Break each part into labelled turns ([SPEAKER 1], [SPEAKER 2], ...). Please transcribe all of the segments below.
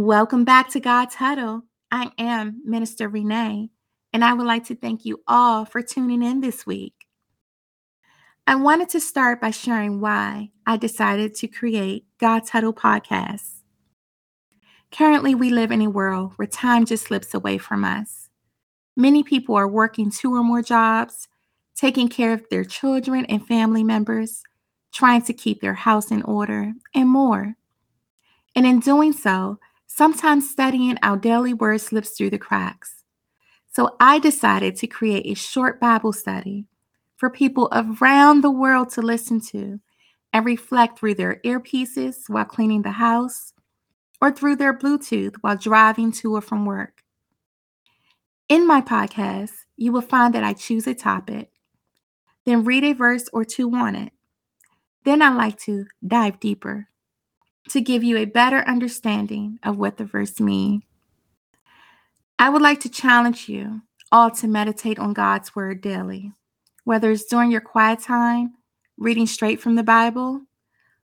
[SPEAKER 1] Welcome back to God's Huddle. I am Minister Renee, and I would like to thank you all for tuning in this week. I wanted to start by sharing why I decided to create God's Huddle podcast. Currently, we live in a world where time just slips away from us. Many people are working two or more jobs, taking care of their children and family members, trying to keep their house in order, and more. And in doing so, sometimes studying our daily word slips through the cracks. So I decided to create a short Bible study for people around the world to listen to and reflect through their earpieces while cleaning the house or through their Bluetooth while driving to or from work. In my podcast, you will find that I choose a topic, then read a verse or two on it. Then I like to dive deeper to give you a better understanding of what the verse means. I would like to challenge you all to meditate on God's word daily, whether it's during your quiet time, reading straight from the Bible,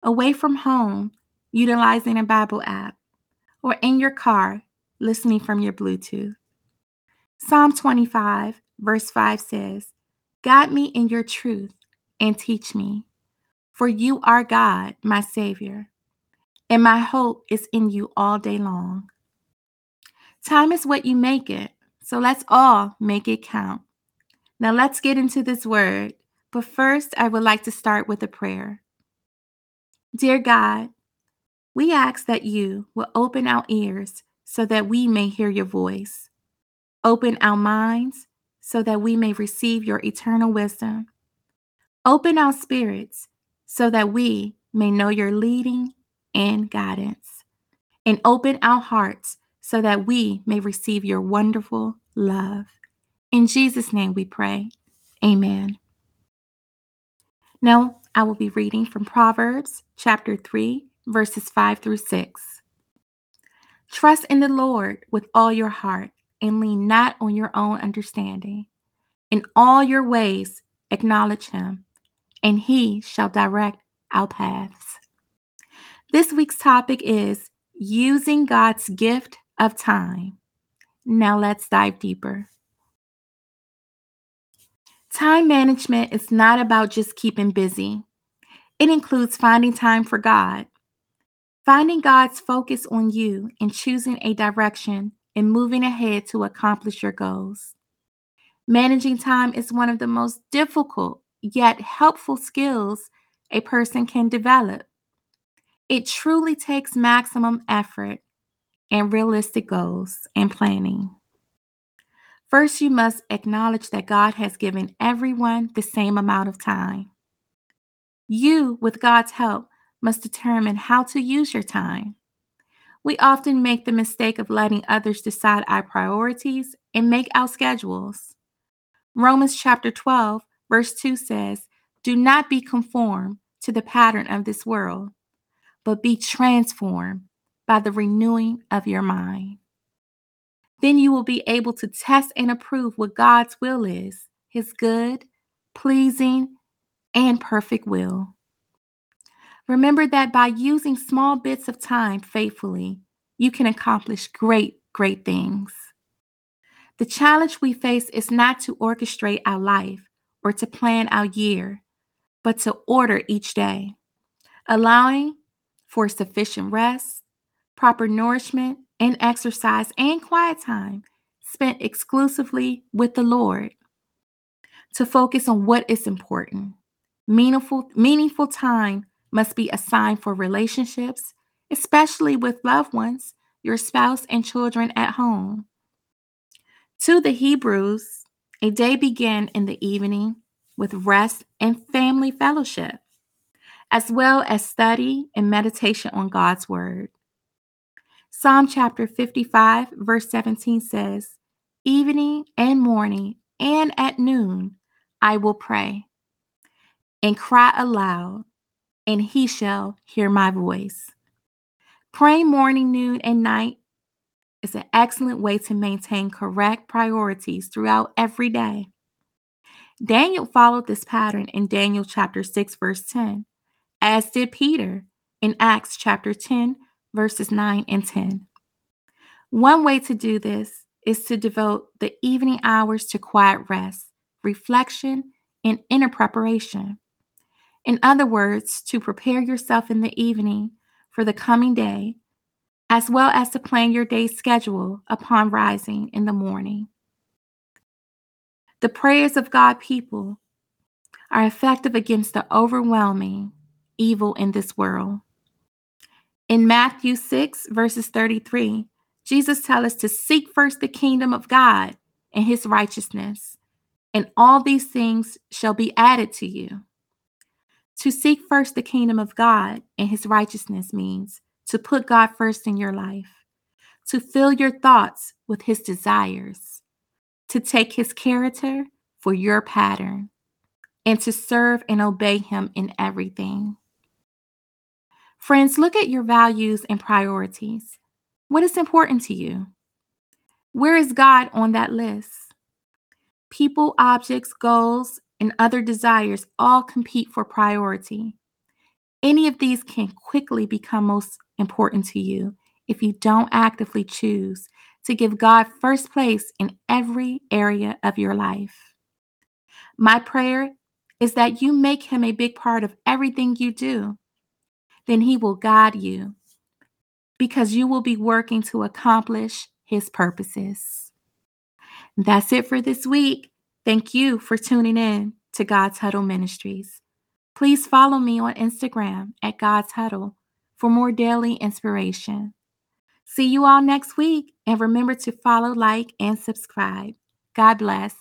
[SPEAKER 1] away from home, utilizing a Bible app, or in your car, listening from your Bluetooth. Psalm 25, verse 5 says, Guide me in your truth and teach me, for you are God, my Savior and my hope is in you all day long. Time is what you make it, so let's all make it count. Now let's get into this word, but first I would like to start with a prayer. Dear God, we ask that you will open our ears so that we may hear your voice. Open our minds so that we may receive your eternal wisdom. Open our spirits so that we may know your leading and guidance, and open our hearts so that we may receive your wonderful love. In Jesus' name we pray. Amen. Now, I will be reading from Proverbs chapter 3, verses 5 through 6. Trust in the Lord with all your heart and lean not on your own understanding. In all your ways, acknowledge him, and he shall direct our paths. This week's topic is using God's gift of time. Now let's dive deeper. Time management is not about just keeping busy, it includes finding time for God. Finding God's focus on you and choosing a direction and moving ahead to accomplish your goals. Managing time is one of the most difficult yet helpful skills a person can develop. It truly takes maximum effort and realistic goals and planning. First, you must acknowledge that God has given everyone the same amount of time. You, with God's help, must determine how to use your time. We often make the mistake of letting others decide our priorities and make our schedules. Romans chapter 12, verse 2 says, Do not be conformed to the pattern of this world, but be transformed by the renewing of your mind. Then you will be able to test and approve what God's will is his good, pleasing, and perfect will. Remember that by using small bits of time faithfully, you can accomplish great, great things. The challenge we face is not to orchestrate our life or to plan our year, but to order each day, allowing for sufficient rest, proper nourishment, and exercise and quiet time spent exclusively with the Lord. To focus on what is important. Meaningful, meaningful time must be assigned for relationships, especially with loved ones, your spouse, and children at home. To the Hebrews, a day began in the evening with rest and family fellowship as well as study and meditation on God's word. Psalm chapter 55, verse 17 says, Evening and morning and at noon I will pray and cry aloud, and he shall hear my voice. Praying morning, noon, and night is an excellent way to maintain correct priorities throughout every day. Daniel followed this pattern in Daniel chapter 6, verse 10 as did Peter in Acts chapter 10, verses 9 and 10. One way to do this is to devote the evening hours to quiet rest, reflection, and inner preparation. In other words, to prepare yourself in the evening for the coming day, as well as to plan your day's schedule upon rising in the morning. The prayers of God people are effective against the overwhelming evil in this world. In Matthew 6, verses 33, Jesus tells us to seek first the kingdom of God and his righteousness, and all these things shall be added to you. To seek first the kingdom of God and his righteousness means to put God first in your life, to fill your thoughts with his desires, to take his character for your pattern, and to serve and obey him in everything. Friends, look at your values and priorities. What is important to you? Where is God on that list? People, objects, goals, and other desires all compete for priority. Any of these can quickly become most important to you if you don't actively choose to give God first place in every area of your life. My prayer is that you make Him a big part of everything you do. Then He will guide you because you will be working to accomplish His purposes. That's it for this week. Thank you for tuning in to God's Huddle Ministries. Please follow me on Instagram at God's Huddle for more daily inspiration. See you all next week, and remember to follow, like, and subscribe. God bless.